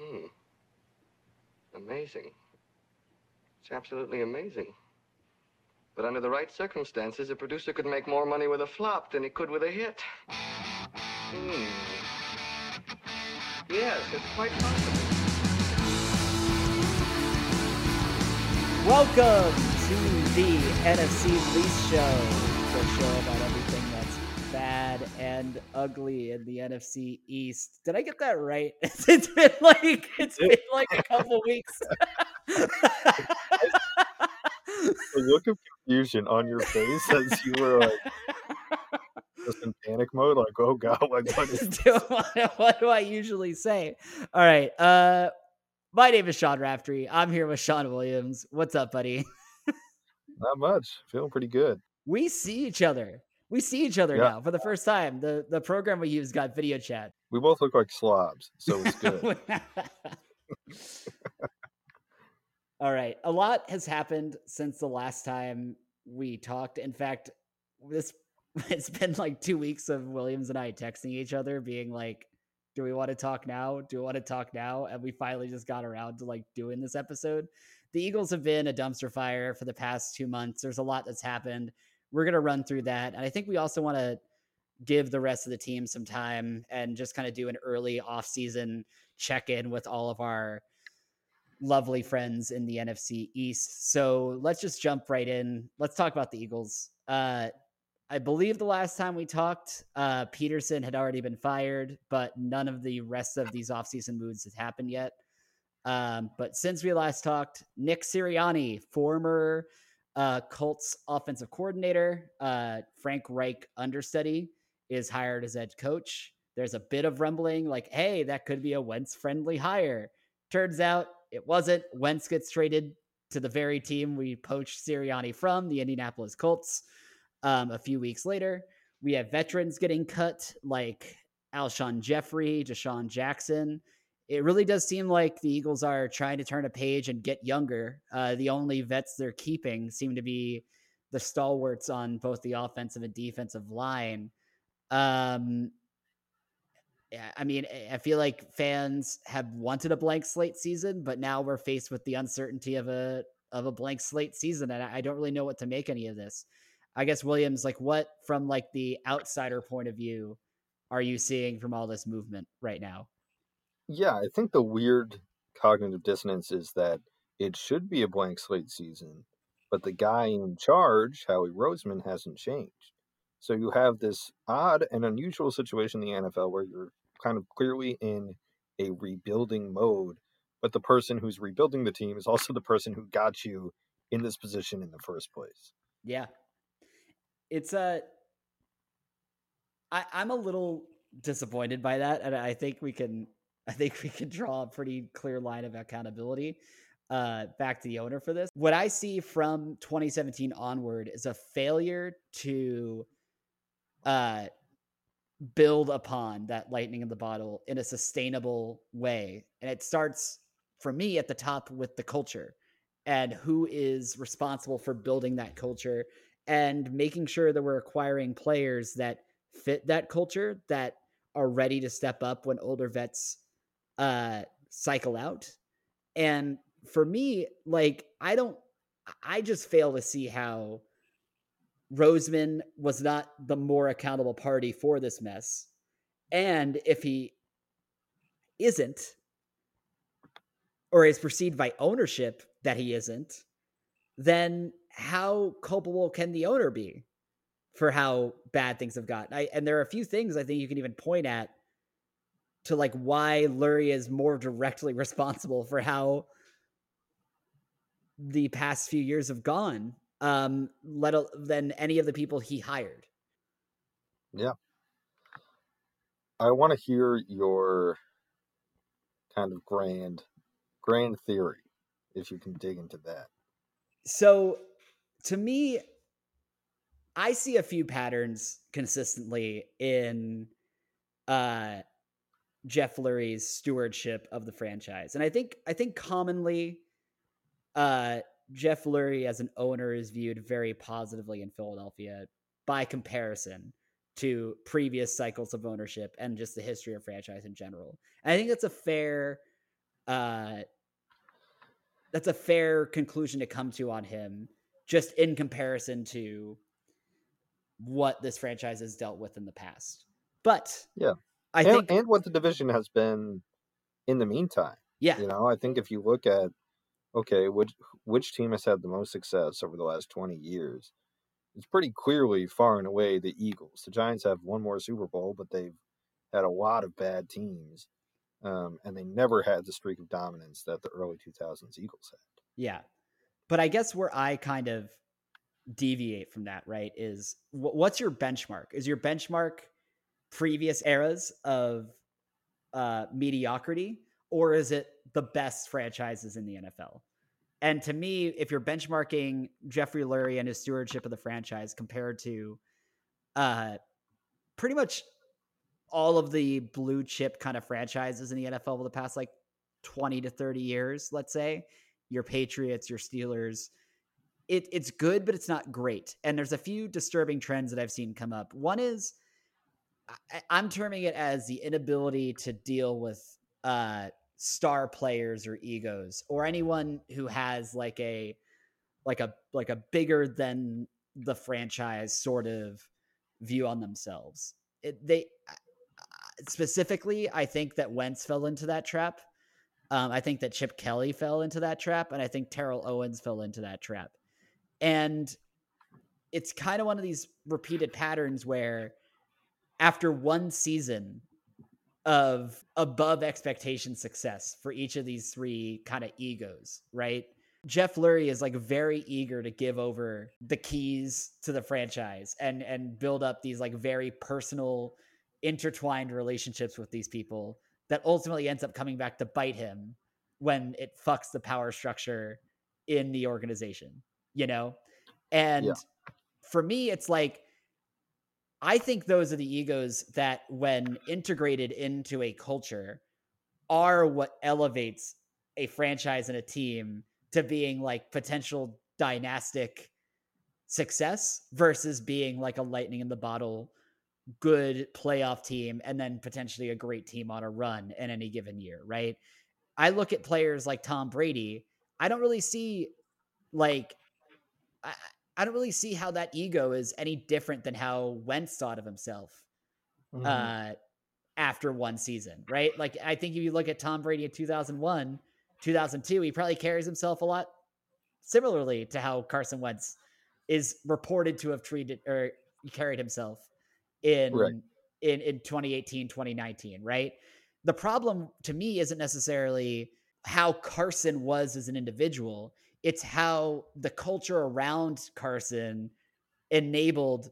Hmm. Amazing. It's absolutely amazing. But under the right circumstances, a producer could make more money with a flop than he could with a hit. Hmm. Yes, it's quite possible. Welcome to the NFC Least Show, the show about everything and ugly in the NFC East. Did I get that right? it's been like it's been like a couple weeks. the look of confusion on your face as you were like just in panic mode, like, oh god, like what is what, what do I usually say? All right. Uh my name is Sean Raftery. I'm here with Sean Williams. What's up, buddy? not much. Feeling pretty good. We see each other. We see each other Yeah. now for the first time. The the program we use got video chat. We both look like slobs, so it's good. All right. A lot has happened since the last time we talked. In fact, this it's been like two weeks of Williams and I texting each other, being like, "Do we want to talk now? Do we want to talk now?" And we finally just got around to like doing this episode. The Eagles have been a dumpster fire for the past two months. There's a lot that's happened. We're gonna run through that, and I think we also want to give the rest of the team some time and just kind of do an early off-season check-in with all of our lovely friends in the NFC East. So let's just jump right in. Let's talk about the Eagles. Uh, I believe the last time we talked, uh, Pederson had already been fired, but none of the rest of these offseason moves has happened yet. Um, but since we last talked, Nick Sirianni, former uh, Colts offensive coordinator, uh, Frank Reich understudy, is hired as head coach. There's a bit of rumbling like, hey, that could be a Wentz friendly hire. Turns out it wasn't. Wentz gets traded to the very team we poached Sirianni from, the Indianapolis Colts. Um, a few weeks later, we have veterans getting cut like Alshon Jeffery, DeSean Jackson. It really does seem like the Eagles are trying to turn a page and get younger. Uh, the only vets they're keeping seem to be the stalwarts on both the offensive and defensive line. Um, yeah, I mean, I feel like fans have wanted a blank slate season, but now we're faced with the uncertainty of a of a blank slate season, and I don't really know what to make any of this. I guess Williams, like, what from like the outsider point of view are you seeing from all this movement right now? Yeah, I think the weird cognitive dissonance is that it should be a blank slate season, but the guy in charge, Howie Roseman, hasn't changed. So you have this odd and unusual situation in the NFL where you're kind of clearly in a rebuilding mode, but the person who's rebuilding the team is also the person who got you in this position in the first place. Yeah, it's a. I, I'm a little disappointed by that, and I think we can. I think we can draw a pretty clear line of accountability uh, back to the owner for this. What I see from 2017 onward is a failure to uh, build upon that lightning in the bottle in a sustainable way, and it starts for me at the top with the culture and who is responsible for building that culture and making sure that we're acquiring players that fit that culture that are ready to step up when older vets uh cycle out and for me like i don't i just fail to see how roseman was not the more accountable party for this mess and if he isn't or is perceived by ownership that he isn't then how culpable can the owner be for how bad things have gotten? I, and there are a few things I think you can even point at to like why Lurie is more directly responsible for how the past few years have gone um let than any of the people he hired. Yeah i want to hear your kind of grand grand theory if you can dig into that. So to me, I see a few patterns consistently in uh Jeff Lurie's stewardship of the franchise. And I think I think commonly uh Jeff Lurie as an owner is viewed very positively in Philadelphia by comparison to previous cycles of ownership and just the history of franchise in general. And I think that's a fair uh, that's a fair conclusion to come to on him, just in comparison to what this franchise has dealt with in the past. But yeah, I and, think and what the division has been in the meantime. Yeah, you know, I think if you look at okay, which which team has had the most success over the last twenty years, it's pretty clearly far and away the Eagles. The Giants have one more Super Bowl, but they've had a lot of bad teams, um, and they never had the streak of dominance that the early 2000s Eagles had. Yeah, but I guess where I kind of deviate from that, right, is what's your benchmark? Is your benchmark previous eras of uh, mediocrity, or is it the best franchises in the NFL? And to me, if you're benchmarking Jeffrey Lurie and his stewardship of the franchise compared to uh, pretty much all of the blue chip kind of franchises in the NFL over the past like 20 to 30 years, let's say, your Patriots, your Steelers, it, it's good, but it's not great. And there's a few disturbing trends that I've seen come up. One is I, I'm terming it as the inability to deal with uh, star players or egos or anyone who has like a like a like a bigger than the franchise sort of view on themselves. It, they specifically, I think that Wentz fell into that trap. Um, I think that Chip Kelly fell into that trap, and I think Terrell Owens fell into that trap. And it's kind of one of these repeated patterns where after one season, of above expectation success for each of these three kind of egos, right? Jeff Lurie is like very eager to give over the keys to the franchise and and build up these like very personal intertwined relationships with these people that ultimately ends up coming back to bite him when it fucks the power structure in the organization, you know? And yeah. for me it's like I think those are the egos that, when integrated into a culture, are what elevates a franchise and a team to being like potential dynastic success versus being like a lightning in the bottle good playoff team and then potentially a great team on a run in any given year, right? I look at players like Tom Brady, I don't really see like I don't really see how that ego is any different than how Wentz thought of himself mm-hmm. uh, after one season, right? Like, I think if you look at Tom Brady in 2001, 2002, he probably carries himself a lot similarly to how Carson Wentz is reported to have treated or carried himself in right. in in 2018 2019 right the problem to me isn't necessarily how Carson was as an individual it's how the culture around Carson enabled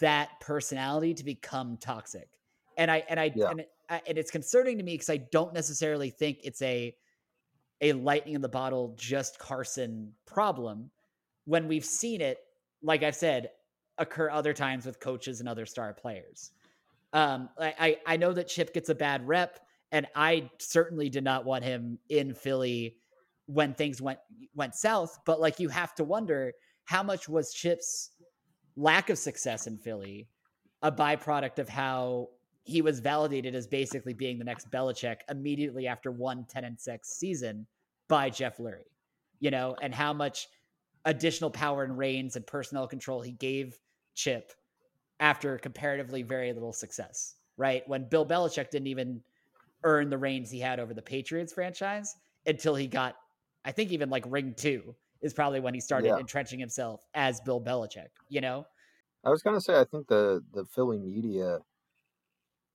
that personality to become toxic. And I and I yeah. and, I, and it's concerning to me because I don't necessarily think it's a a lightning in the bottle just Carson problem when we've seen it like I've said occur other times with coaches and other star players. Um, I, I know that Chip gets a bad rep, and I certainly did not want him in Philly when things went went south. But like you have to wonder how much was Chip's lack of success in Philly a byproduct of how he was validated as basically being the next Belichick immediately after one 10 and 6 season by Jeff Lurie, you know, and how much additional power and reins and personnel control he gave Chip after comparatively very little success, right? When Bill Belichick didn't even earn the reins he had over the Patriots franchise until he got I think even like ring two is probably when he started yeah. entrenching himself as Bill Belichick, you know? I was gonna say I think the the Philly media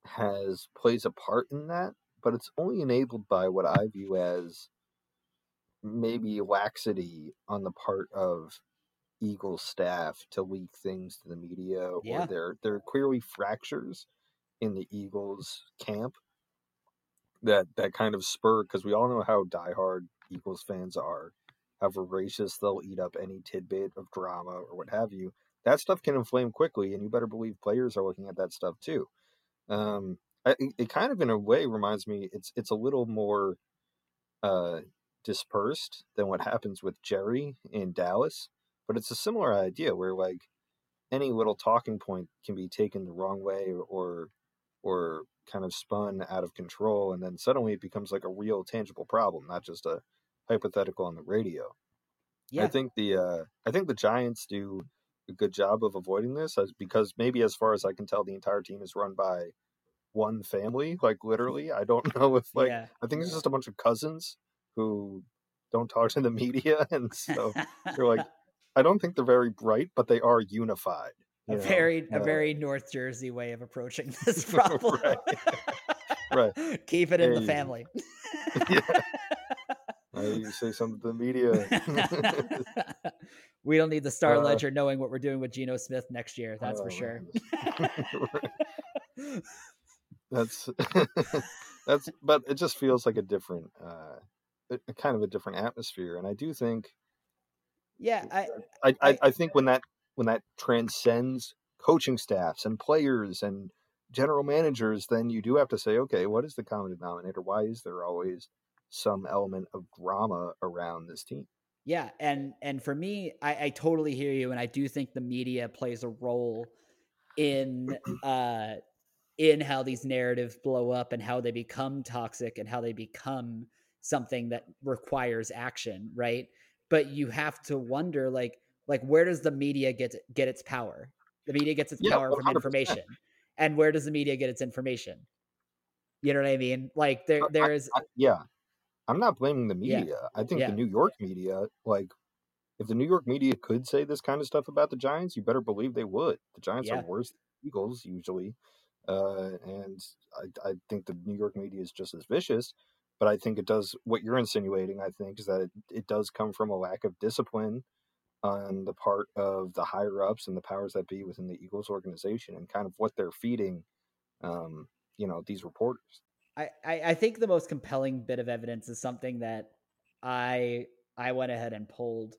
has plays a part in that, but it's only enabled by what I view as maybe laxity on the part of Eagles staff to leak things to the media, yeah. or there there are clearly fractures in the Eagles camp that that kind of spur because we all know how diehard Eagles fans are, how voracious they'll eat up any tidbit of drama or what have you. That stuff can inflame quickly, and you better believe players are looking at that stuff too. Um, it kind of, in a way, reminds me it's it's a little more uh, dispersed than what happens with Jerry in Dallas, but it's a similar idea where like any little talking point can be taken the wrong way or, or kind of spun out of control, and then suddenly it becomes like a real tangible problem, not just a hypothetical on the radio. Yeah. I think the uh, I think the Giants do a good job of avoiding this, as because maybe as far as I can tell, the entire team is run by one family. Like literally, I don't know if like yeah. I think it's just a bunch of cousins who don't talk to the media, and so they're like, I don't think they're very bright, but they are unified. a know? very a Uh, very North Jersey way of approaching this problem. Right. Keep it in the family. Yeah. Uh, you say something to the media. we don't need the Star Uh, Ledger knowing what we're doing with Geno Smith next year. That's for Oh, sure. that's that's but it just feels like a different uh a, a kind of a different atmosphere and i do think yeah, I, I, I I- i think when that when that transcends coaching staffs and players and general managers then you do have to say okay what is the common denominator why is there always some element of drama around this team Yeah, and and for me, I, I totally hear you, and I do think the media plays a role in uh in how these narratives blow up and how they become toxic and how they become something that requires action, right? But you have to wonder, like, like where does the media get get its power? The media gets its Yeah, power from 100%. information, and where does the media get its information? You know what I mean? Like there, there is yeah i'm not blaming the Yeah. media i think Yeah. the new york media like if the new york media could say this kind of stuff about the giants you better believe they would the giants Yeah. are worse than eagles usually uh, and I, I think the new york media is just as vicious but i think it does what you're insinuating i think is that it, it does come from a lack of discipline on the part of the higher ups and the powers that be within the eagles organization and kind of what they're feeding um, you know these reporters I, I think the most compelling bit of evidence is something that I I went ahead and pulled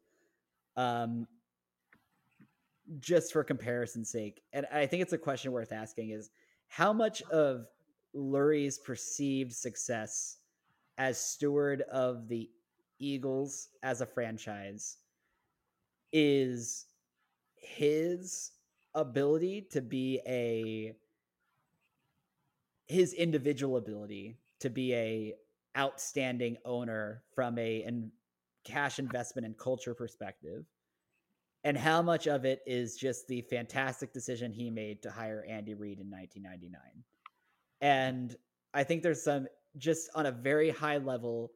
um just for comparison's sake. And I think it's a question worth asking is how much of Lurie's perceived success as steward of the Eagles as a franchise is his ability to be a his individual ability to be a outstanding owner from a cash investment and culture perspective and how much of it is just the fantastic decision he made to hire Andy Reid in 1999 and I think there's some just on a very high level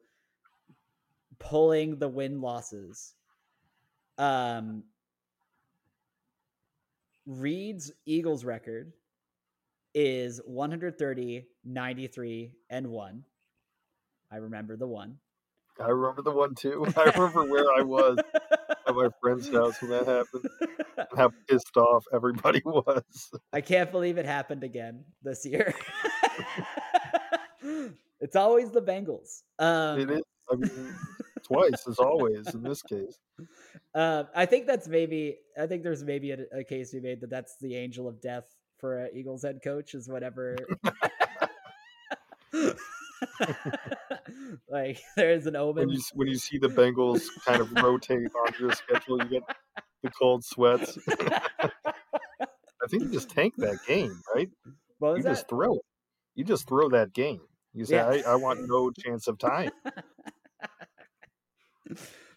pulling the win losses um Reid's Eagles record is 130, 93, and 1. I remember the one. I remember the one too. I remember where I was at my friend's house when that happened. and How pissed off everybody was. I can't believe it happened again this year. it's always the Bengals. Um, It is. I mean, twice as always in this case. Uh, I think that's maybe. I think there's maybe a, a case we made that that's the angel of death for an Eagles head coach is whatever. like there's an When omen. you when you see the Bengals kind of rotate onto your schedule, you get the cold sweats. I think you just tank that game, right? was You that? just throw it. You just throw that game. You say, Yeah. I, I want no chance of time.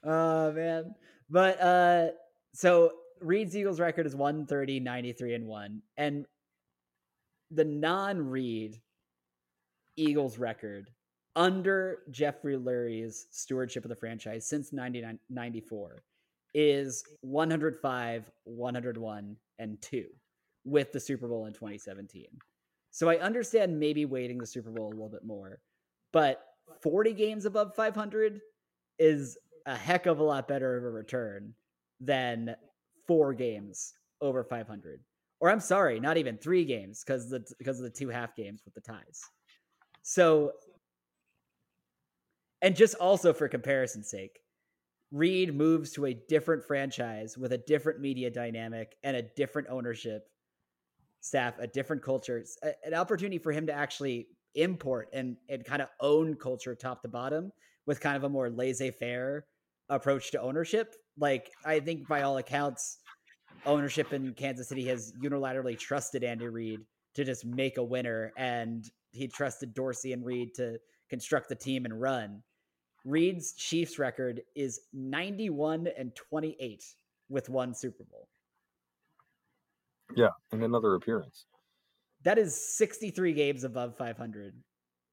oh man. But uh so Reid's Eagles record is 130, 93, and 1. And the non-Reid Eagles record under Jeffrey Lurie's stewardship of the franchise since 1994 is 105, 101, and 2 with the Super Bowl in 2017. So I understand maybe waiting the Super Bowl a little bit more, but 40 games above 500 is a heck of a lot better of a return than four games over 500. Or I'm sorry, not even three games because the because of the two half games with the ties. So, and just also for comparison's sake, Reid moves to a different franchise with a different media dynamic and a different ownership staff, a different culture, It's an opportunity for him to actually import and, and kind of own culture top to bottom with kind of a more laissez faire approach to ownership. Like, I think by all accounts, ownership in Kansas City has unilaterally trusted Andy Reid to just make a winner and he trusted Dorsey and Reid to construct the team and run. Reid's Chiefs record is 91 and 28 with one Super Bowl. Yeah, and another appearance. That is 63 games above 500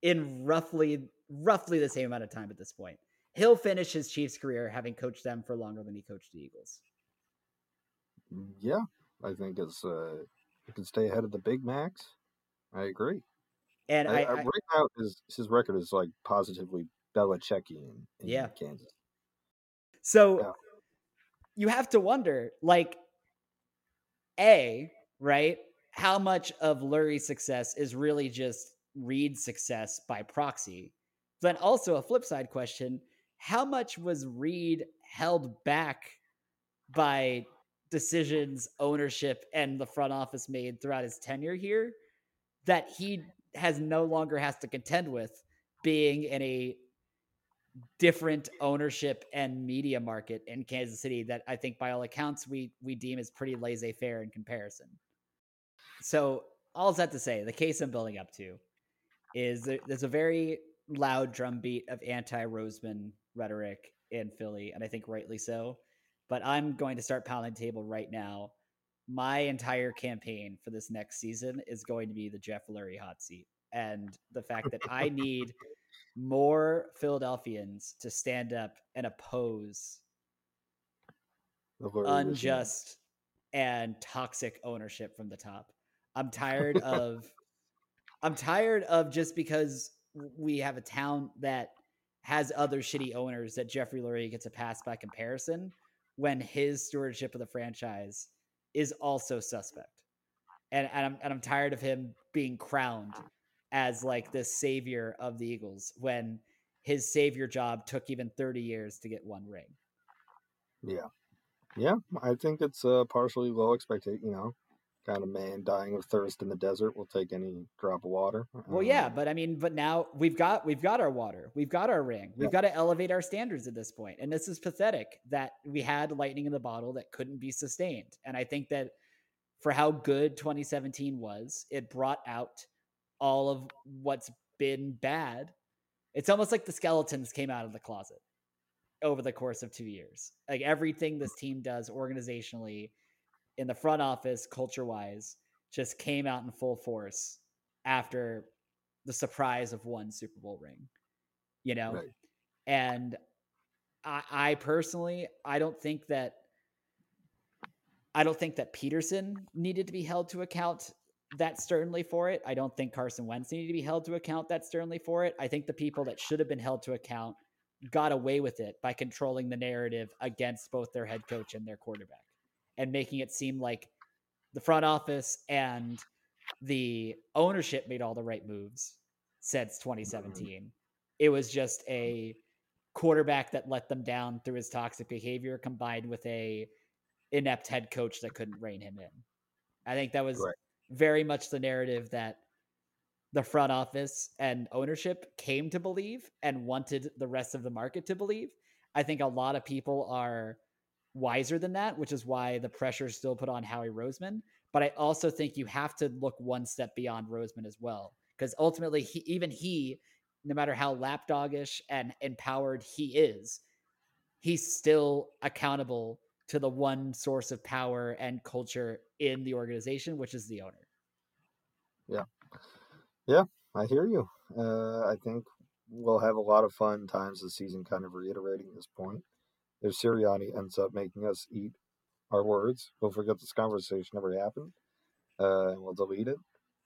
in roughly roughly the same amount of time at this point. He'll finish his Chiefs career having coached them for longer than he coached the Eagles. Yeah, I think it's uh, you can stay ahead of the Big Macs. I agree. And I, I, I right now his his record is like positively Belichickian in Yeah. Kansas. So Yeah. you have to wonder, like, A, right? How much of Lurie's success is really just Reid's success by proxy? Then also a flip side question: How much was Reid held back by decisions, ownership, and the front office made throughout his tenure here that he has no longer has to contend with being in a different ownership and media market in Kansas City that I think by all accounts we we deem as pretty laissez-faire in comparison. So all that to say, the case I'm building up to is there, there's a very loud drumbeat of anti-Roseman rhetoric in Philly, and I think rightly so. But I'm going to start pounding the table right now. My entire campaign for this next season is going to be the Jeff Lurie hot seat, and the fact that I need more Philadelphians to stand up and oppose The Lurie regime. unjust and toxic ownership from the top. I'm tired of I'm tired of just because we have a town that has other shitty owners that Jeffrey Lurie gets a pass by comparison when his stewardship of the franchise is also suspect. And, and I'm and I'm tired of him being crowned as like the savior of the Eagles when his savior job took even 30 years to get one ring. Yeah, yeah. I think it's uh, partially low expectation. You know, kind of man dying of thirst in the desert will take any drop of water. Well, yeah, Um, but I mean, but now we've got we've got our water, we've got our ring, we've Yeah. got to elevate our standards at this point. point, and this is pathetic that we had lightning in the bottle that couldn't be sustained. And I think that for how good 2017 was, it brought out all of what's been bad. It's almost like the skeletons came out of the closet over the course of two years. Like everything this team does organizationally, in the front office, culture wise, just came out in full force after the surprise of one Super Bowl ring, you know? Right. And I, I personally, I don't think that I don't think that Pederson needed to be held to account that sternly for it. I don't think Carson Wentz needed to be held to account that sternly for it. I think the people that should have been held to account got away with it by controlling the narrative against both their head coach and their quarterback and making it seem like the front office and the ownership made all the right moves since mm-hmm. 2017. It was just a quarterback that let them down through his toxic behavior combined with a inept head coach that couldn't rein him in. I think that was Right. very much the narrative that the front office and ownership came to believe and wanted the rest of the market to believe. I think a lot of people are wiser than that, which is why the pressure is still put on Howie Roseman. But I also think you have to look one step beyond Roseman as well, because ultimately, he, even he, no matter how lapdogish and empowered he is, he's still accountable to the one source of power and culture in the organization, which is the owner. Yeah. Yeah, I hear you. Uh, I think we'll have a lot of fun times this season, kind of reiterating this point. If Sirianni ends up making us eat our words, we'll forget this conversation ever happened, uh, and we'll delete it.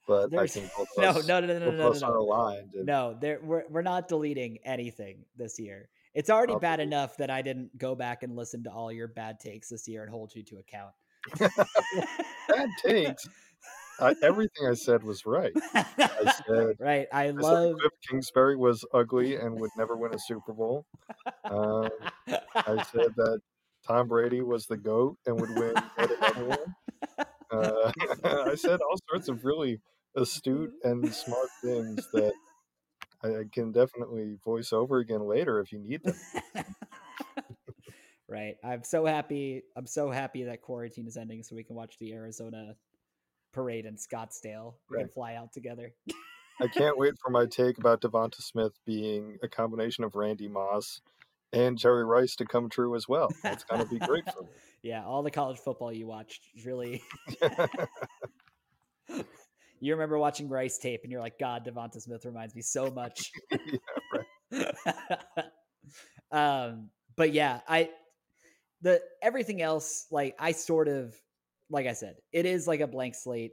But There's- I think both No, us, no, no, no, no, no, no, no. aligned. And No, there we're we're not deleting anything this year. It's already bad enough that I didn't go back and listen to all your bad takes this year and hold you to account. Bad takes. I, everything I said was right. I said right. I I said love Cliff Kingsbury was ugly and would never win a Super Bowl. Um, I said that Tom Brady was the goat and would win another one. Uh, I said all sorts of really astute and smart things that I can definitely voice over again later if you need them. right. I'm so happy. I'm so happy that quarantine is ending so we can watch the Arizona parade in Scottsdale. We can fly out together. I can't wait for my take about Devonta Smith being a combination of Randy Moss and Jerry Rice to come true as well. That's gonna be great for me. yeah, all the college football you watched really. you remember watching Rice tape, and you're like, God, Devonta Smith reminds me so much. yeah, um, but yeah, I the everything else, like I sort of, like I said, it is like a blank slate.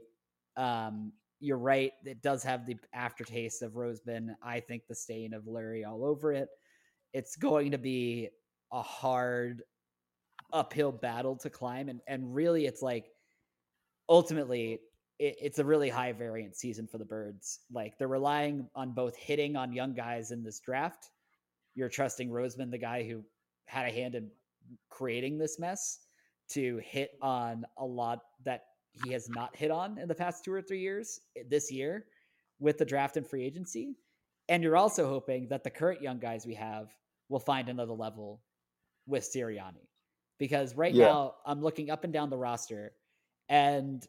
Um, you're right; it does have the aftertaste of Roseman. I think the stain of Lurie all over it. It's going to be a hard uphill battle to climb, and and really, it's like ultimately it, it's a really high variant season for the birds. Like they're relying on both hitting on young guys in this draft. You're trusting Roseman, the guy who had a hand in creating this mess, to hit on a lot that he has not hit on in the past two or three years eh, this year with the draft and free agency. And you're also hoping that the current young guys we have will find another level with Sirianni. Because right yeah. now I'm looking up and down the roster and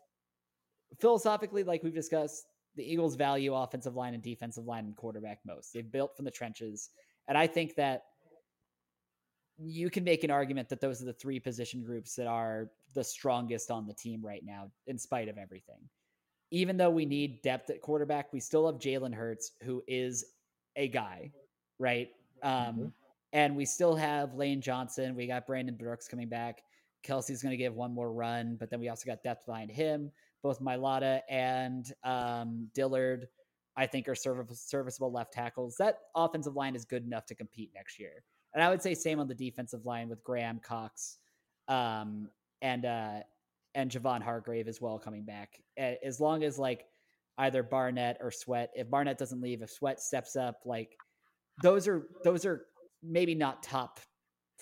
philosophically, like we've discussed, the Eagles value offensive line and defensive line and quarterback most. They've built from the trenches. And I think that you can make an argument that those are the three position groups that are the strongest on the team right now, in spite of everything. Even though we need depth at quarterback, we still have Jalen Hurts, who is a guy, right? Um, mm-hmm. And we still have Lane Johnson. We got Brandon Brooks coming back. Kelce's going to give one more run, but then we also got depth behind him both Mailata and um, Dillard, I think, are serviceable left tackles. That offensive line is good enough to compete next year. And I would say same on the defensive line with Graham Cox um, and uh, and Javon Hargrave as well coming back. As long as like either Barnett or Sweat, if Barnett doesn't leave, if Sweat steps up, like those are those are maybe not top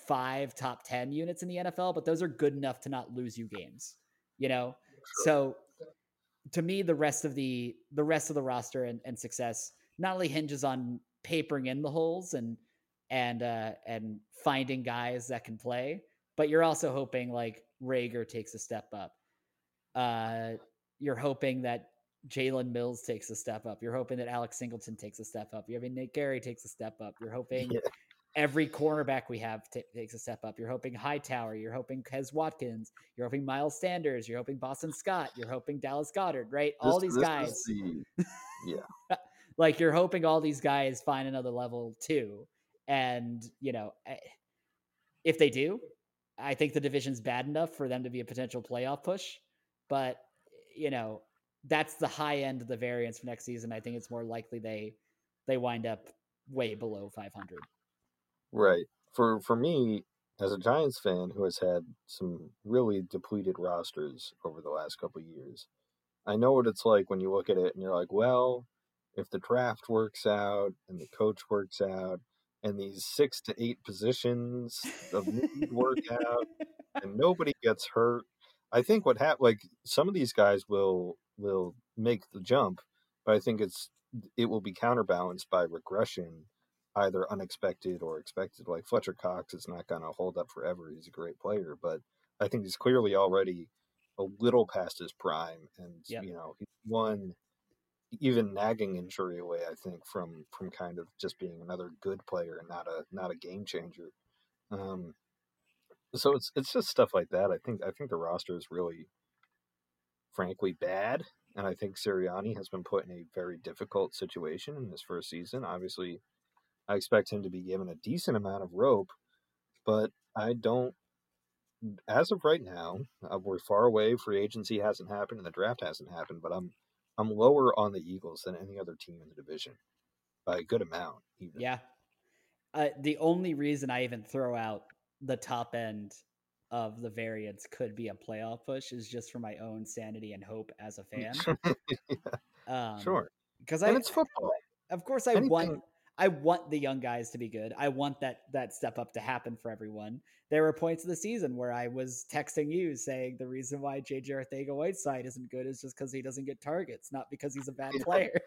five, top ten units in the NFL, but those are good enough to not lose you games. You know, so to me, the rest of the the rest of the roster and, and success not only hinges on papering in the holes and and uh, and finding guys that can play, but you're also hoping like Reagor takes a step up. Uh, you're hoping that Jalen Mills takes a step up. You're hoping that Alex Singleton takes a step up. You're hoping Nate Gerry takes a step up. You're hoping yeah every cornerback we have t- takes a step up. You're hoping Hightower, you're hoping Quez Watkins, you're hoping Miles Sanders, you're hoping Boston Scott, you're hoping Dallas Goedert, right? This, all these guys. The, yeah. like you're hoping all these guys find another level too. And, you know, eh, if they do, I think the division's bad enough for them to be a potential playoff push. But, you know, that's the high end of the variance for next season. I think it's more likely they they wind up way below 500. Right. For for me, as a Giants fan who has had some really depleted rosters over the last couple years, I know what it's like when you look at it and you're like, well, if the draft works out and the coach works out and these six to eight positions of need work out and nobody gets hurt, I think what hap- like some of these guys will will make the jump, but I think it's it will be counterbalanced by regression either unexpected or expected. Like Fletcher Cox is not going to hold up forever. He's a great player, but I think he's clearly already a little past his prime, and yep. you know, he's one even nagging injury away. I think from from kind of just being another good player and not a not a game changer. Um, so it's it's just stuff like that. I think I think the roster is really, frankly, bad. And I think Sirianni has been put in a very difficult situation in his first season. Obviously, I expect him to be given a decent amount of rope, but I don't. As of right now, uh, we're far away. Free agency hasn't happened, and the draft hasn't happened. But I'm I'm lower on the Eagles than any other team in the division by a good amount. Even. Yeah. Uh, the only reason I even throw out the top end of the variance could be a playoff push is just for my own sanity and hope as a fan. yeah. um, sure. Because I, it's football. Of course, I Anything. want I want the young guys to be good. I want that that step up to happen for everyone. There were points of the season where I was texting you saying the reason why JJ Arcega-Whiteside isn't good is just because he doesn't get targets, not because he's a bad yeah. player.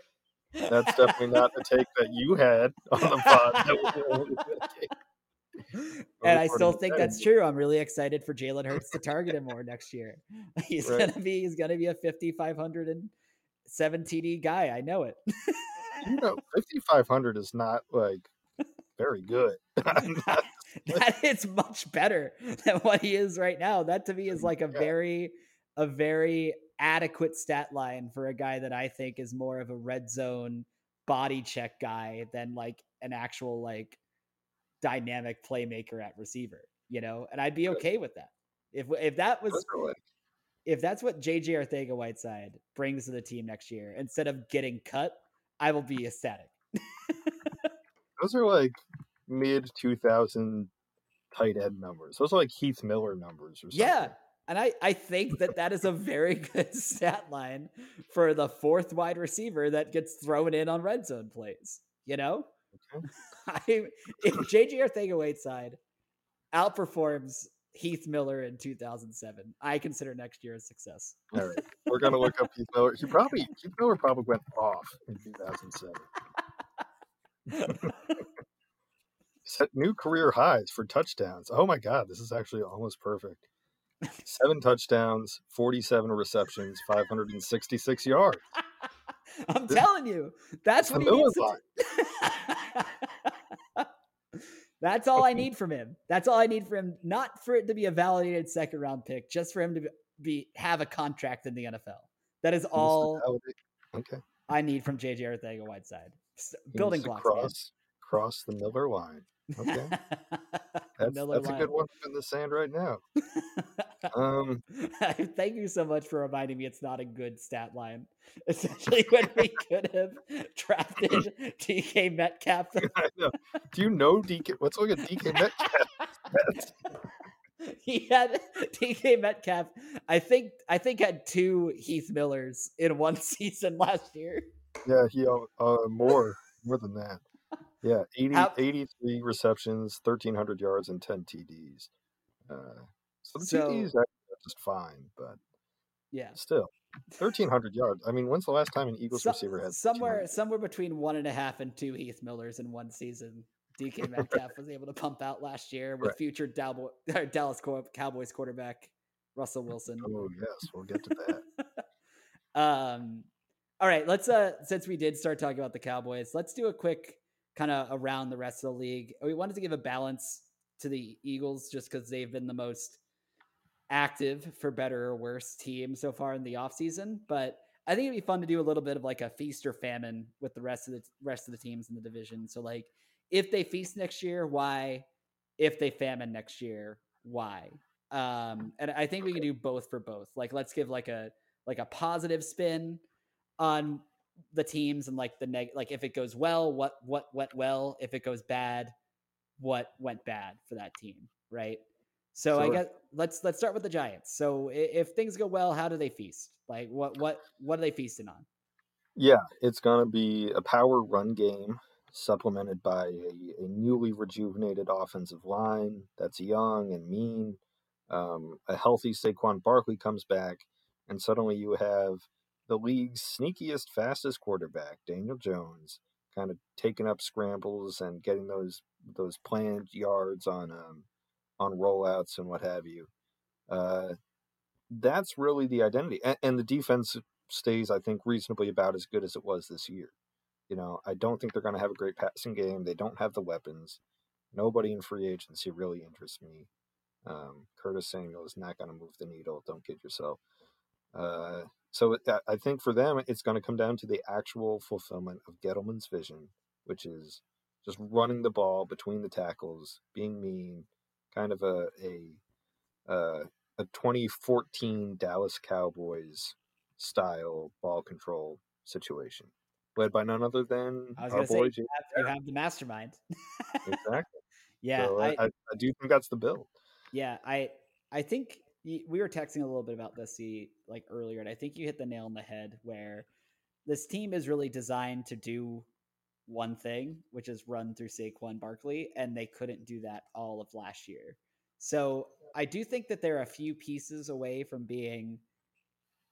That's definitely not the take that you had on the pod. and I still think that's true. I'm really excited for Jalen Hurts to target him more next year. He's right. gonna be he's gonna be a 5,500 and seven TD guy. I know it. you know, 5,500 is not like very good. that, that is much better than what he is right now. That to me is like a Yeah. very, a very adequate stat line for a guy that I think is more of a red zone body check guy than like an actual like dynamic playmaker at receiver, you know? And I'd be okay with that. If if that was Those are like, if that's what JJ Arcega-Whiteside brings to the team next year, instead of getting cut, I will be ecstatic. those are like mid 2000 tight end numbers. Those are like Heath Miller numbers or something. Yeah. And I, I think that that is a very good stat line for the fourth wide receiver that gets thrown in on red zone plays. You know, Okay. I, if JJ Arcega outperforms Heath Miller in 2007, I consider next year a success. All right. We're going to look up Heath Miller. He probably, Heath Miller probably went off in 2007. Set new career highs for touchdowns. Oh my God, this is actually almost perfect. Seven touchdowns, 47 receptions, 566 yards. I'm This- telling you, that's what he needs Miller to do. That's all I need from him. That's all I need for him. Not for it to be a validated second round pick, just for him to be have a contract in the NFL. That is all Okay. I need from JJ Arcega-Whiteside. Building blocks. man. Cross, cross the Miller line. Okay. That's, that's a good one in the sand right now. Um, Thank you so much for reminding me it's not a good stat line. Essentially, when we could have drafted DK Metcalf. Do you know DK? Let's look at DK Metcalf. he had DK Metcalf. I think I think had two Heath Millers in one season last year. Yeah, he uh, more more than that. Yeah, 80, How- 83 receptions, thirteen hundred yards, and ten TDs. Uh, so the So- TDs are just fine, but Yeah. still, thirteen hundred yards. I mean, when's the last time an Eagles So- receiver had somewhere somewhere between one and a half and two Heath Millers in one season. DK Metcalf was able to pump out last year with Right. future Dalbo- Dallas Cow- Cowboys quarterback Russell Wilson. Oh yes, we'll get to that. um all right let's uh since we did start talking about the cowboys let's do a quick kind of around the rest of the league. We wanted to give a balance to the eagles just because they've been the most active for better or worse team so far in the offseason but i think it'd be fun to do a little bit of like a feast or famine with the rest of the rest of the teams in the division. So like if they feast next year why? If they famine next year why? Um and i think we can do both for both. Like let's give like a like a positive spin on the teams and like the neg like if it goes well what what went well if it goes bad what went bad for that team right? So i guess let's let's start with the giants. So if things go well how do they feast? Like what what what are they feasting on? Yeah, it's going to be a power run game supplemented by a, a newly rejuvenated offensive line that's young and mean. Um, a healthy Saquon Barkley comes back, and suddenly you have the league's sneakiest, fastest quarterback, Daniel Jones, kind of taking up scrambles and getting those those planned yards on um, on rollouts and what have you. Uh, that's really the identity, and, and the defense stays, I think, reasonably about as good as it was this year. You know, I don't think they're going to have a great passing game. They don't have the weapons. Nobody in free agency really interests me. Um, Curtis Samuel is not going to move the needle. Don't kid yourself. Uh, so I- think for them, it's going to come down to the actual fulfillment of Gettleman's vision, which is just running the ball between the tackles, being mean, kind of a a uh, a 2014 Dallas Cowboys style ball control situation, led by none other than I was our gonna say, boy you have, you have the mastermind Exactly. yeah so I, I, I, do think that's the build. Yeah, I I think we were texting a little bit about this like earlier, and I think you hit the nail on the head where this team is really designed to do one thing, which is run through Saquon Barkley, and they couldn't do that all of last year. So I do think that they're a few pieces away from being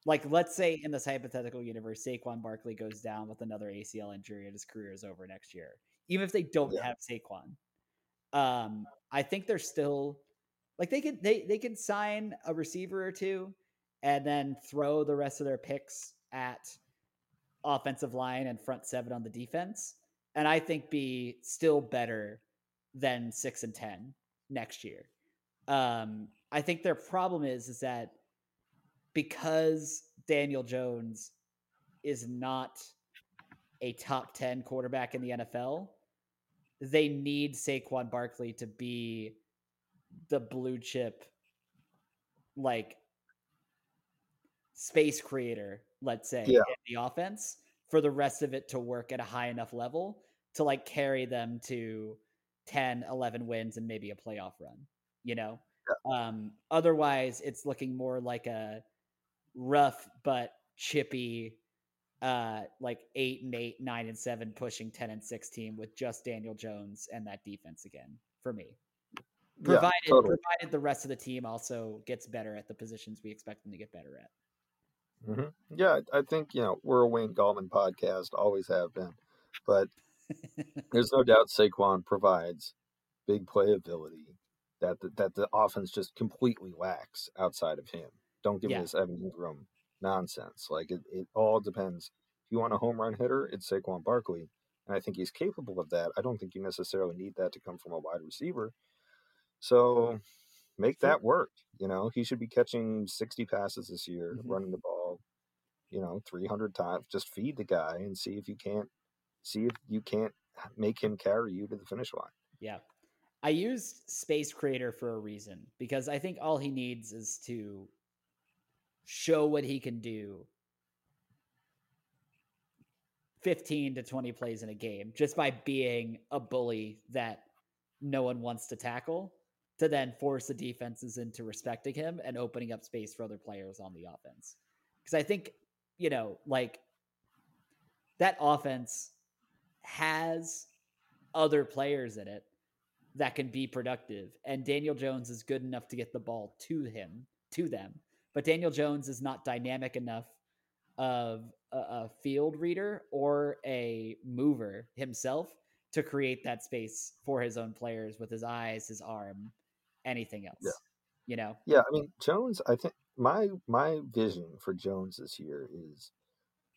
like, let's say in this hypothetical universe, Saquon Barkley goes down with another ACL injury and his career is over next year. Even if they don't Yeah. have Saquon, um, I think they're still like they could they they could sign a receiver or two and then throw the rest of their picks at offensive line and front seven on the defense, and I think be still better than six and ten next year. Um, I think their problem is is that because Daniel Jones is not a top 10 quarterback in the NFL, they need Saquon Barkley to be the blue chip like space creator, let's say, Yeah. in the offense for the rest of it to work at a high enough level to like carry them to 10, 11 wins and maybe a playoff run, you know? Um, otherwise, it's looking more like a rough but chippy, uh, like eight and eight, nine and seven, pushing 10 and six team with just Daniel Jones and that defense again for me. Provided, yeah, totally. provided the rest of the team also gets better at the positions we expect them to get better at. hmm Yeah, I I think you know we're a Wayne Gallman podcast, always have been, but there's no doubt Saquon provides big playability that the, that the offense just completely lacks outside of him. Don't give Yeah. me this Evan Engram nonsense. Like it, it all depends. If you want a home run hitter, it's Saquon Barkley, and I think he's capable of that. I don't think you necessarily need that to come from a wide receiver. So make that work. You know, he should be catching 60 passes this year, Mhm. running the ball, you know, 300 times. Just feed the guy and see if you can't see if you can't make him carry you to the finish line. Yeah. I used Space Creator for a reason because I think all he needs is to show what he can do 15 to 20 plays in a game just by being a bully that no one wants to tackle to then force the defenses into respecting him and opening up space for other players on the offense. Because I think, you know, like that offense has other players in it that can be productive. And Daniel Jones is good enough to get the ball to him, to them. But Daniel Jones is not dynamic enough of a, a field reader or a mover himself to create that space for his own players with his eyes, his arm, anything else. Yeah. You know? Yeah, I mean Jones. I think my my vision for Jones this year is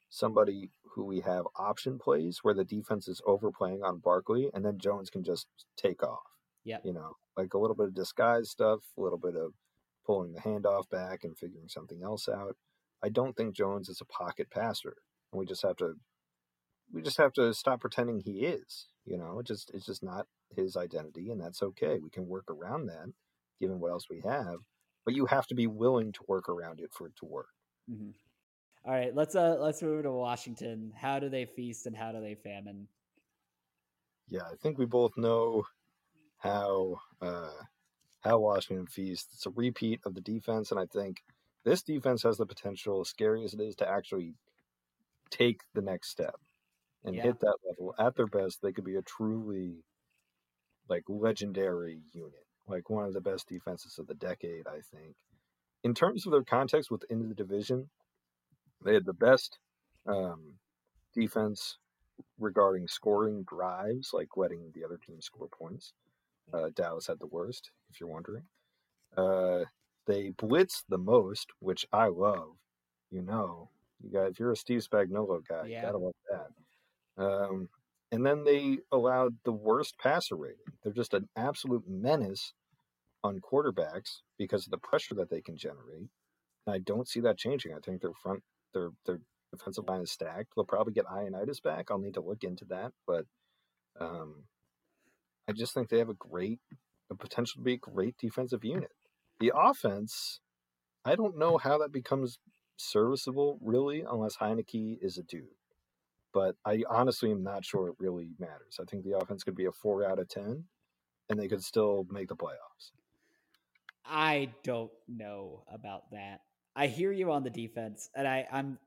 somebody who we have option plays where the defense is overplaying on Barkley, and then Jones can just take off. Yeah. You know, like a little bit of disguise stuff, a little bit of pulling the handoff back and figuring something else out. I don't think Jones is a pocket passer, and we just have to we just have to stop pretending he is. You know, it just it's just not his identity, and that's okay. We can work around that, given what else we have. But you have to be willing to work around it for it to work. Mhm. All right, let's uh let's move to Washington. How do they feast and how do they famine? Yeah, I think we both know how uh, how Washington feasts. It's a repeat of the defense, and I think this defense has the potential, as scary as it is, to actually take the next step and Yeah. hit that level. At their best, they could be a truly like legendary unit, like one of the best defenses of the decade. I think, in terms of their context within the division, they had the best um, defense regarding scoring drives, like letting the other team score points. Uh, Dallas had the worst, if you're wondering. Uh, they blitz the most, which I love. You know, you got if you're a Steve Spagnuolo guy, Yeah. you gotta love that. Um, and then they allowed the worst passer rating. They're just an absolute menace on quarterbacks because of the pressure that they can generate. And I don't see that changing. I think their front, their their defensive line is stacked. They'll probably get Ioannidis back. I'll need to look into that, but um, I just think they have a great, a potential to be a great defensive unit. The offense, I don't know how that becomes serviceable really, unless Heinicke is a dude. But I honestly am not sure it really matters. I think the offense could be a four out of ten, and they could still make the playoffs. I don't know about that. I hear you on the defense, and I, I'm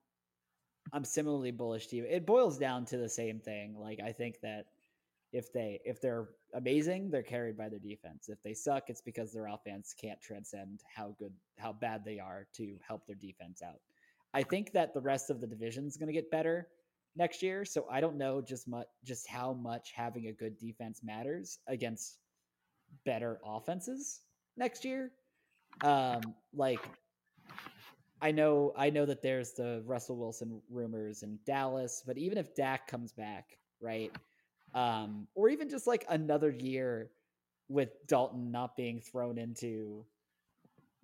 I'm similarly bullish to you. It boils down to the same thing. Like I think that if they if they're amazing, they're carried by their defense. If they suck, it's because their offense can't transcend how good how bad they are to help their defense out. I think that the rest of the division is going to get better next year, so I don't know just much just how much having a good defense matters against better offenses next year. Um like I know I know that there's the Russell Wilson rumors in Dallas, but even if Dak comes back, right? Um, or even just like another year with Dalton not being thrown into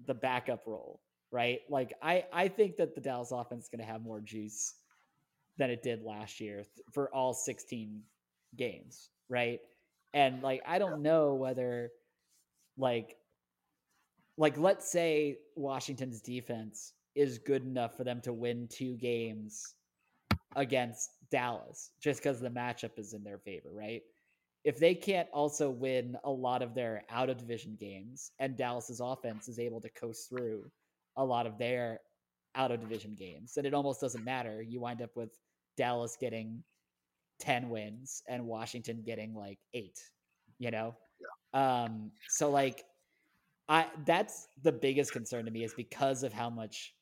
the backup role, right? Like I I think that the Dallas offense is going to have more juice than it did last year for all 16 games, right? And like I don't know whether like like let's say Washington's defense is good enough for them to win two games against Dallas just because the matchup is in their favor, right? If they can't also win a lot of their out of division games and Dallas's offense is able to coast through a lot of their out of division games, then it almost doesn't matter. You wind up with Dallas getting 10 wins and Washington getting like eight, you know? Yeah. Um, so like I that's the biggest concern to me is because of how much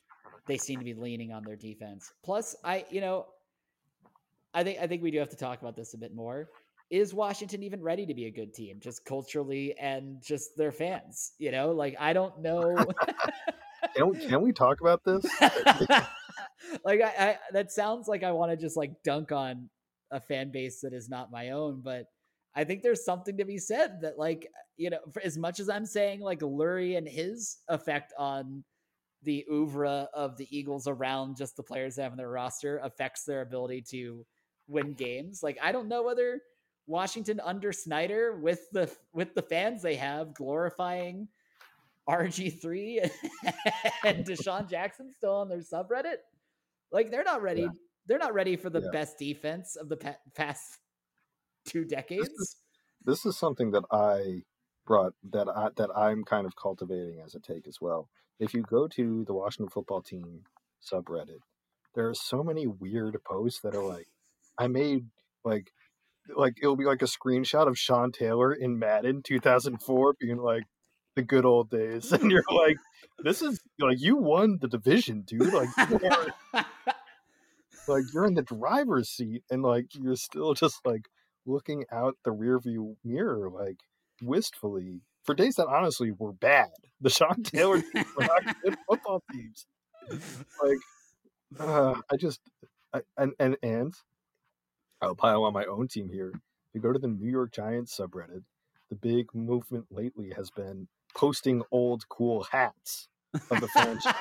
they seem to be leaning on their defense. Plus, I you know, I think I think we do have to talk about this a bit more. Is Washington even ready to be a good team, just culturally and just their fans? You know, like I don't know. can, we, can we talk about this? like I, I, that sounds like I want to just like dunk on a fan base that is not my own, but I think there's something to be said that like you know, for as much as I'm saying like Lurie and his effect on the oeuvre of the Eagles around just the players they have in their roster affects their ability to win games. Like I don't know whether Washington under Snyder with the with the fans they have glorifying RG3 and DeSean Jackson still on their subreddit. Like they're not ready. Yeah. They're not ready for the yeah. best defense of the past two decades. This is, this is something that I brought that I that I'm kind of cultivating as a take as well if you go to the Washington football team subreddit, there are so many weird posts that are like, I made like, like it'll be like a screenshot of Sean Taylor in Madden 2004 being like, the good old days. And you're like, this is like, you won the division, dude. Like, you are, like you're in the driver's seat and like, you're still just like looking out the rearview mirror, like wistfully for days that honestly were bad. The Sean Taylor were not good football teams. Like, uh, I just I, and and and I'll pile on my own team here. If you go to the New York Giants subreddit, the big movement lately has been posting old cool hats of the franchise.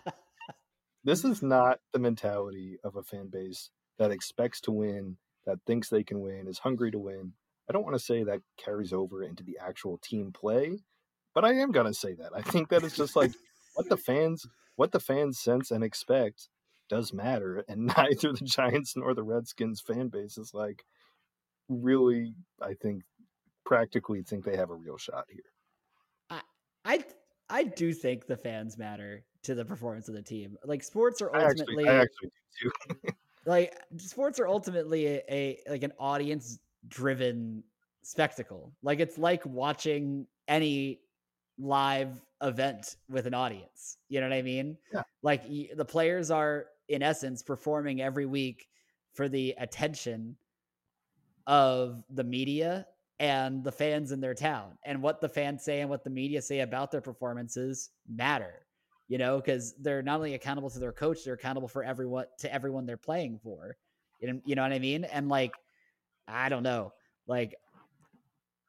this is not the mentality of a fan base that expects to win, that thinks they can win, is hungry to win, I don't want to say that carries over into the actual team play, but I am gonna say that. I think that it's just like what the fans what the fans sense and expect does matter, and neither the Giants nor the Redskins fan base is like really, I think, practically think they have a real shot here. I I I do think the fans matter to the performance of the team. Like sports are ultimately I actually, I actually do too. like sports are ultimately a, a like an audience driven spectacle. Like it's like watching any live event with an audience. You know what I mean? Yeah. Like the players are in essence performing every week for the attention of the media and the fans in their town. And what the fans say and what the media say about their performances matter. You know, because they're not only accountable to their coach, they're accountable for everyone to everyone they're playing for. You know what I mean? And like I don't know. Like,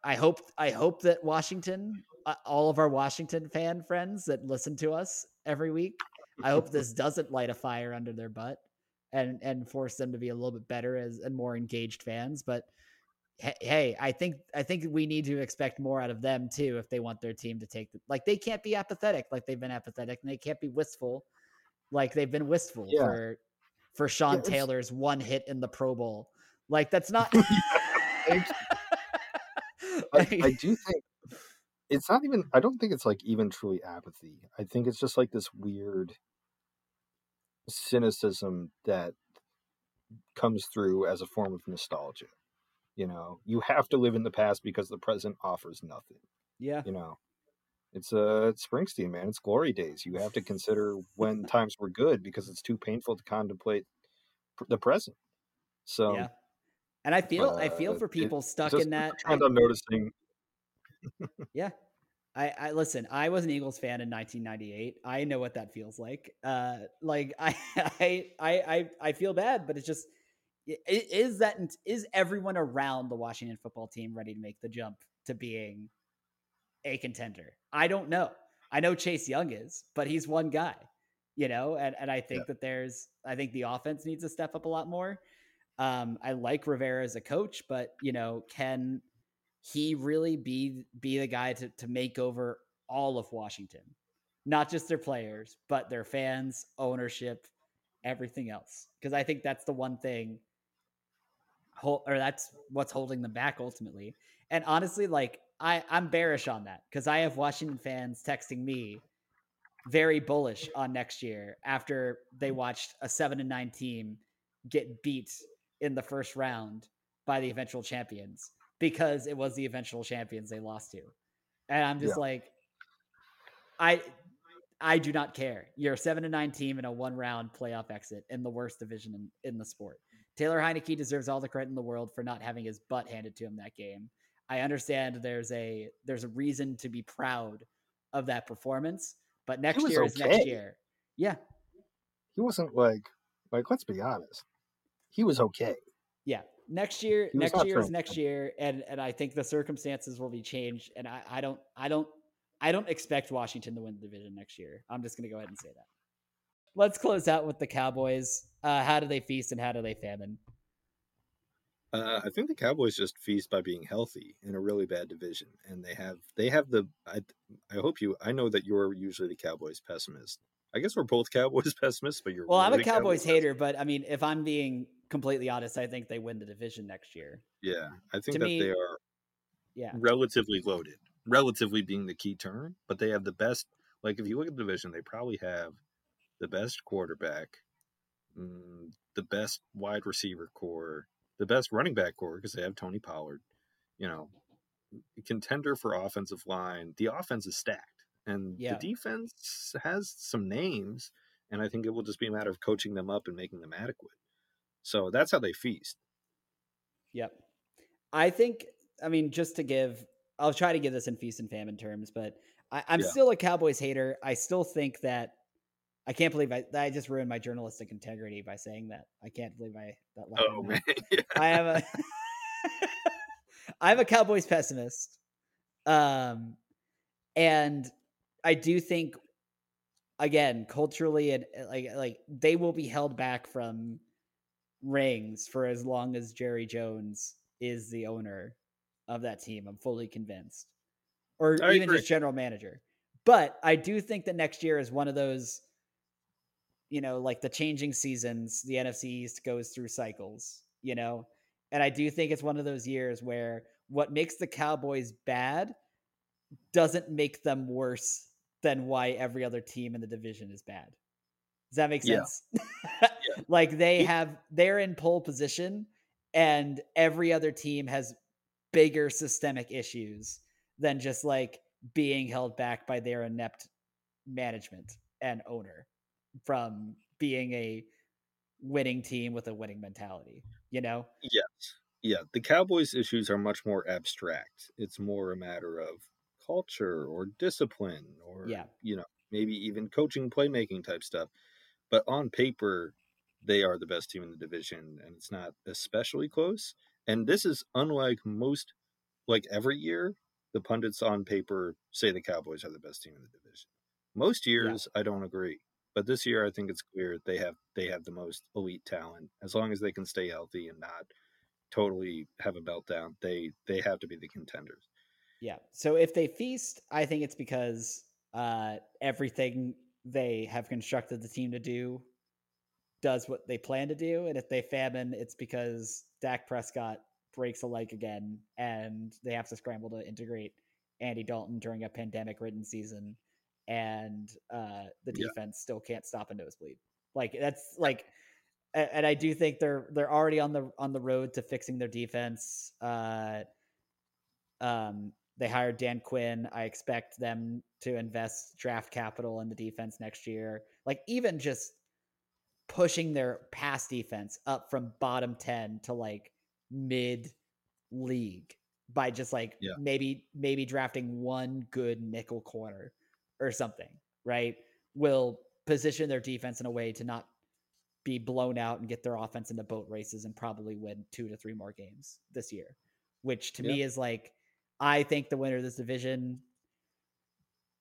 I hope I hope that Washington, uh, all of our Washington fan friends that listen to us every week, I hope this doesn't light a fire under their butt and and force them to be a little bit better as and more engaged fans. But hey, I think I think we need to expect more out of them too if they want their team to take the, like they can't be apathetic like they've been apathetic and they can't be wistful like they've been wistful yeah. for for Sean yeah, Taylor's one hit in the Pro Bowl like that's not. I, I do think it's not even. I don't think it's like even truly apathy. I think it's just like this weird cynicism that comes through as a form of nostalgia. You know, you have to live in the past because the present offers nothing. Yeah. You know, it's uh it's Springsteen, man. It's glory days. You have to consider when times were good because it's too painful to contemplate the present. So yeah. And I feel uh, I feel for people it, stuck in that. And I'm noticing. yeah, I, I listen. I was an Eagles fan in 1998. I know what that feels like. Uh, like I, I, I, I feel bad, but it's just is that is everyone around the Washington football team ready to make the jump to being a contender? I don't know. I know Chase Young is, but he's one guy, you know, and, and I think yeah. that there's I think the offense needs to step up a lot more. Um, I like Rivera as a coach, but you know, can he really be be the guy to to make over all of Washington? Not just their players, but their fans, ownership, everything else. Because I think that's the one thing or that's what's holding them back ultimately. And honestly, like I, I'm bearish on that because I have Washington fans texting me very bullish on next year after they watched a seven and nine team get beat in the first round by the eventual champions because it was the eventual champions they lost to. And I'm just yeah. like, I I do not care. You're a seven and nine team in a one round playoff exit in the worst division in, in the sport. Taylor Heinicke deserves all the credit in the world for not having his butt handed to him that game. I understand there's a there's a reason to be proud of that performance, but next year okay. is next year. Yeah. He wasn't like like let's be honest. He was okay. Yeah. Next year, next year is next year, and and I think the circumstances will be changed. And I, I don't I don't I don't expect Washington to win the division next year. I'm just gonna go ahead and say that let's close out with the Cowboys. Uh, how do they feast and how do they famine? Uh, I think the Cowboys just feast by being healthy in a really bad division, and they have they have the. I, I hope you. I know that you're usually the Cowboys pessimist. I guess we're both Cowboys pessimists, but you're. Well, I'm a Cowboys, Cowboys hater, but I mean, if I'm being completely honest, I think they win the division next year. Yeah, I think to that me, they are. Yeah, relatively loaded. Relatively being the key term, but they have the best. Like if you look at the division, they probably have the best quarterback, mm, the best wide receiver core, the best running back core because they have Tony Pollard. You know, contender for offensive line. The offense is stacked, and yeah. the defense has some names. And I think it will just be a matter of coaching them up and making them adequate. So that's how they feast. Yep. I think, I mean, just to give, I'll try to give this in feast and famine terms, but I, am yeah. still a Cowboys hater. I still think that I can't believe I, I just ruined my journalistic integrity by saying that. I can't believe I that. Oh man, I am a I'm a Cowboys pessimist, um, and I do think again culturally and uh, like like they will be held back from rings for as long as Jerry Jones is the owner of that team. I'm fully convinced, or I even agree. just general manager. But I do think that next year is one of those you know, like the changing seasons, the NFC East goes through cycles, you know? And I do think it's one of those years where what makes the Cowboys bad doesn't make them worse than why every other team in the division is bad. Does that make sense? Yeah. yeah. Like they have they're in pole position and every other team has bigger systemic issues than just like being held back by their inept management and owner from being a winning team with a winning mentality, you know? Yes. Yeah. The Cowboys' issues are much more abstract. It's more a matter of culture or discipline or, yeah. you know, maybe even coaching, playmaking type stuff. But on paper, they are the best team in the division, and it's not especially close. And this is unlike most, like every year, the pundits on paper say the Cowboys are the best team in the division. Most years, yeah. I don't agree. But this year, I think it's clear they have they have the most elite talent. As long as they can stay healthy and not totally have a meltdown, they they have to be the contenders. Yeah. So if they feast, I think it's because uh, everything they have constructed the team to do does what they plan to do, and if they famine, it's because Dak Prescott breaks a leg again, and they have to scramble to integrate Andy Dalton during a pandemic-ridden season and uh, the defense yeah. still can't stop a nosebleed. Like that's like, and I do think they're they're already on the on the road to fixing their defense. Uh, um, they hired Dan Quinn. I expect them to invest draft capital in the defense next year. Like even just pushing their pass defense up from bottom 10 to like mid league by just like Yeah. maybe maybe drafting one good nickel corner or something, right? Will position their defense in a way to not be blown out and get their offense into boat races and probably win two to three more games this year, which to me is like, I think the winner of this division.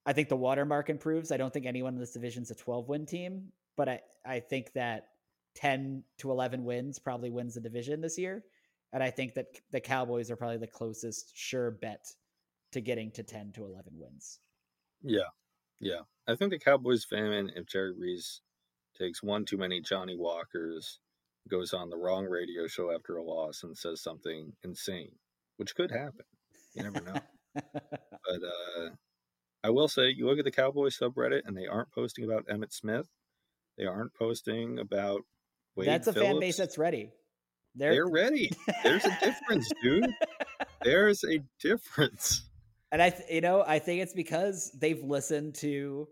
I think the watermark improves. I don't think anyone in this division is a 12 win team, but I, I think that 10 to 11 wins probably wins the division this year. And I think that the Cowboys are probably the closest sure bet to getting to 10 to 11 wins. Yeah, yeah. I think the Cowboys fan, if Jerry Reese takes one too many Johnnie Walkers, goes on the wrong radio show after a loss and says something insane, which could happen. You never know. but uh, I will say, you look at the Cowboys subreddit, and they aren't posting about Emmitt Smith. They aren't posting about Wade that's a Phillips. fan base that's ready. They're, They're ready. There's a difference, dude. There's a difference. And I, th- you know, I think it's because they've listened to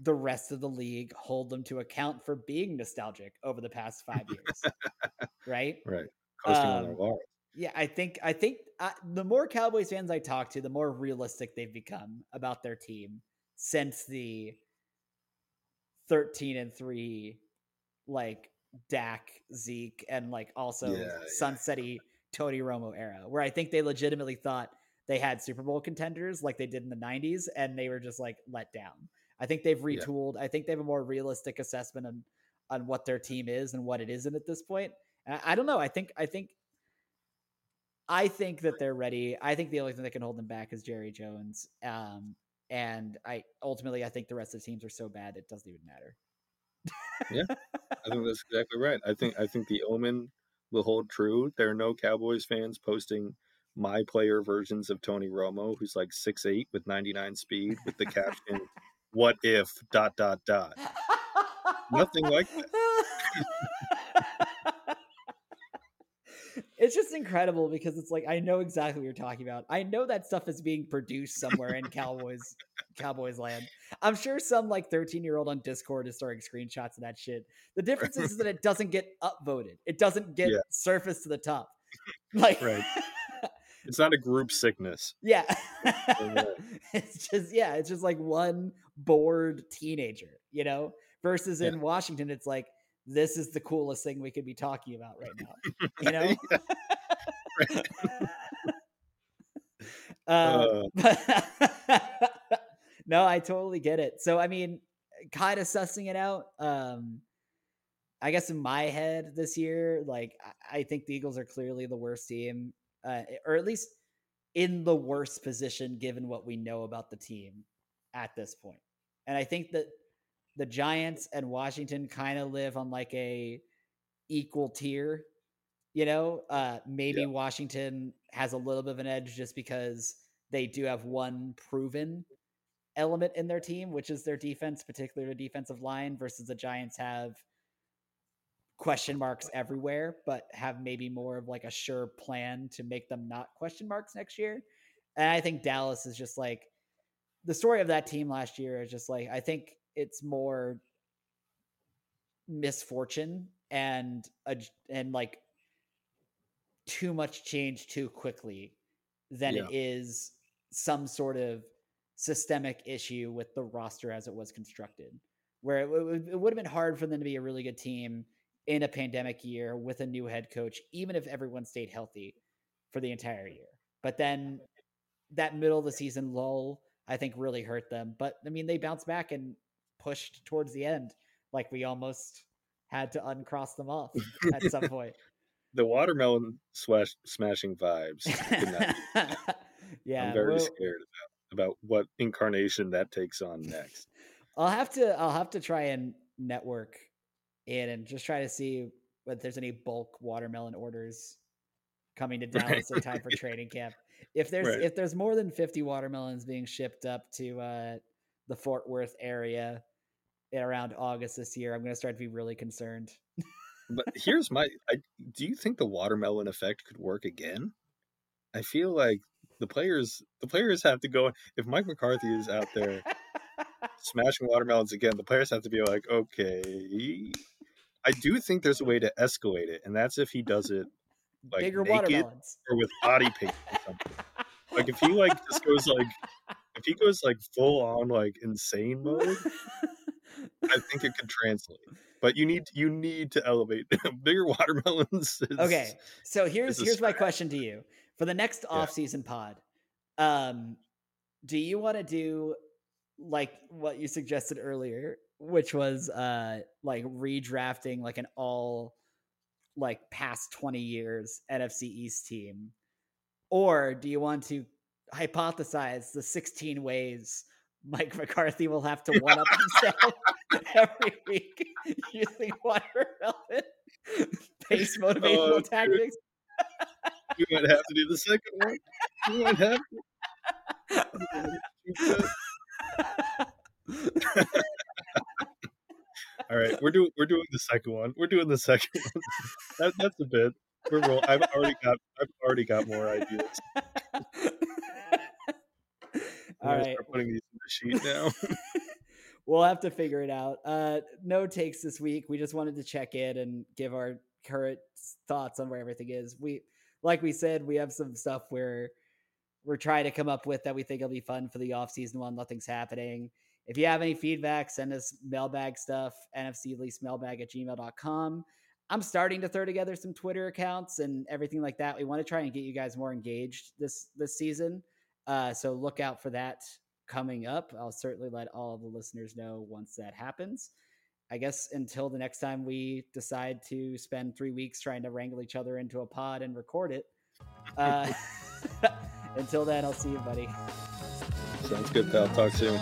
the rest of the league hold them to account for being nostalgic over the past five years, right? Right. Coasting on their Um. Yeah, I think I think uh, the more Cowboys fans I talk to, the more realistic they've become about their team since the thirteen and three, like Dak, Zeke, and like also Yeah, yeah. sunsetty Tony Romo era, where I think they legitimately thought they had Super Bowl contenders like they did in the '90s, and they were just like let down. I think they've Yeah. retooled. I think they have a more realistic assessment on on what their team is and what it isn't at this point. I, I don't know. I think I think I think that they're ready. I think the only thing that can hold them back is Jerry Jones. Um, and I ultimately I think the rest of the teams are so bad it doesn't even matter. Yeah, I think that's exactly right. I think I think the omen will hold true. There are no Cowboys fans posting my player versions of Tony Romo, who's like six eight with 99 speed, with the caption, "What if dot dot dot." Nothing like that. it's just incredible because it's like I know exactly what you're talking about. I know that stuff is being produced somewhere in Cowboys Cowboys land. I'm sure some like 13 year old on Discord is starting screenshots of that shit. The difference is that it doesn't get upvoted. It doesn't get Yeah. surfaced to the top. Like Right. It's not a group sickness. Yeah. Yeah. it's just yeah, it's just like one bored teenager, you know? Versus in Washington, it's like this is the coolest thing we could be talking about right now. You know? Uh, Um, but no, I totally get it. So I mean, kind of sussing it out. Um, I guess in my head this year, like I think the Eagles are clearly the worst team, uh, or at least in the worst position given what we know about the team at this point. And I think that the Giants and Washington kind of live on like a equal tier. You know, uh, maybe Yeah. Washington has a little bit of an edge just because they do have one proven element in their team, which is their defense, particularly the defensive line, versus the Giants have question marks everywhere, but have maybe more of like a sure plan to make them not question marks next year. And I think Dallas is just like the story of that team last year is just like I think it's more misfortune and a, and like too much change too quickly than Yeah. it is some sort of systemic issue with the roster as it was constructed where it, it would have been hard for them to be a really good team in a pandemic year with a new head coach even if everyone stayed healthy for the entire year but then that middle of the season lull i think really hurt them but i mean they bounced back and pushed towards the end like we almost had to uncross them off at some point the watermelon slash smashing vibes. could not be- yeah I'm very scared about, about what incarnation that takes on next. I'll have to I'll have to try and network in and just try to see if there's any bulk watermelon orders coming to Dallas in time for training camp. If there's Right. if there's more than 50 watermelons being shipped up to uh, the Fort Worth area around August this year, I'm going to start to be really concerned. But here's my I, do you think the watermelon effect could work again? I feel like the players the players have to go if Mike McCarthy is out there smashing watermelons again, the players have to be like, okay. I do think there's a way to escalate it, and that's if he does it like Bigger naked or with body paint or something. Like if he like just goes like if he goes like full on like insane mode, I think it could translate. But you need you need to elevate bigger watermelons. Is, okay, so here's here's my question to you for the next Yeah. off-season pod. Um, do you want to do like what you suggested earlier, which was uh like redrafting like an all like past 20 years NFC East team? Or do you want to hypothesize the 16 ways Mike McCarthy will have to one up himself every week using watermelon pace motivational Oh, tactics? We might have to do the second one. We might have to. All right, we're doing we're doing the second one. We're doing the second one. That, that's a bit. We're roll. I've already got I've already got more ideas. All right. start putting these in the sheet now. we'll have to figure it out. Uh, no takes this week. We just wanted to check in and give our current thoughts on where everything is. We, like we said, we have some stuff where we're trying to come up with that we think will be fun for the off season while nothing's happening. If you have any feedback, send us mailbag stuff, NFC Least mailbag at gmail.com. I'm starting to throw together some Twitter accounts and everything like that. We want to try and get you guys more engaged this this season. Uh, so look out for that coming up. I'll certainly let all of the listeners know once that happens. I guess until the next time we decide to spend three weeks trying to wrangle each other into a pod and record it. Uh, until then, I'll see you, buddy. Sounds good, pal. Talk soon.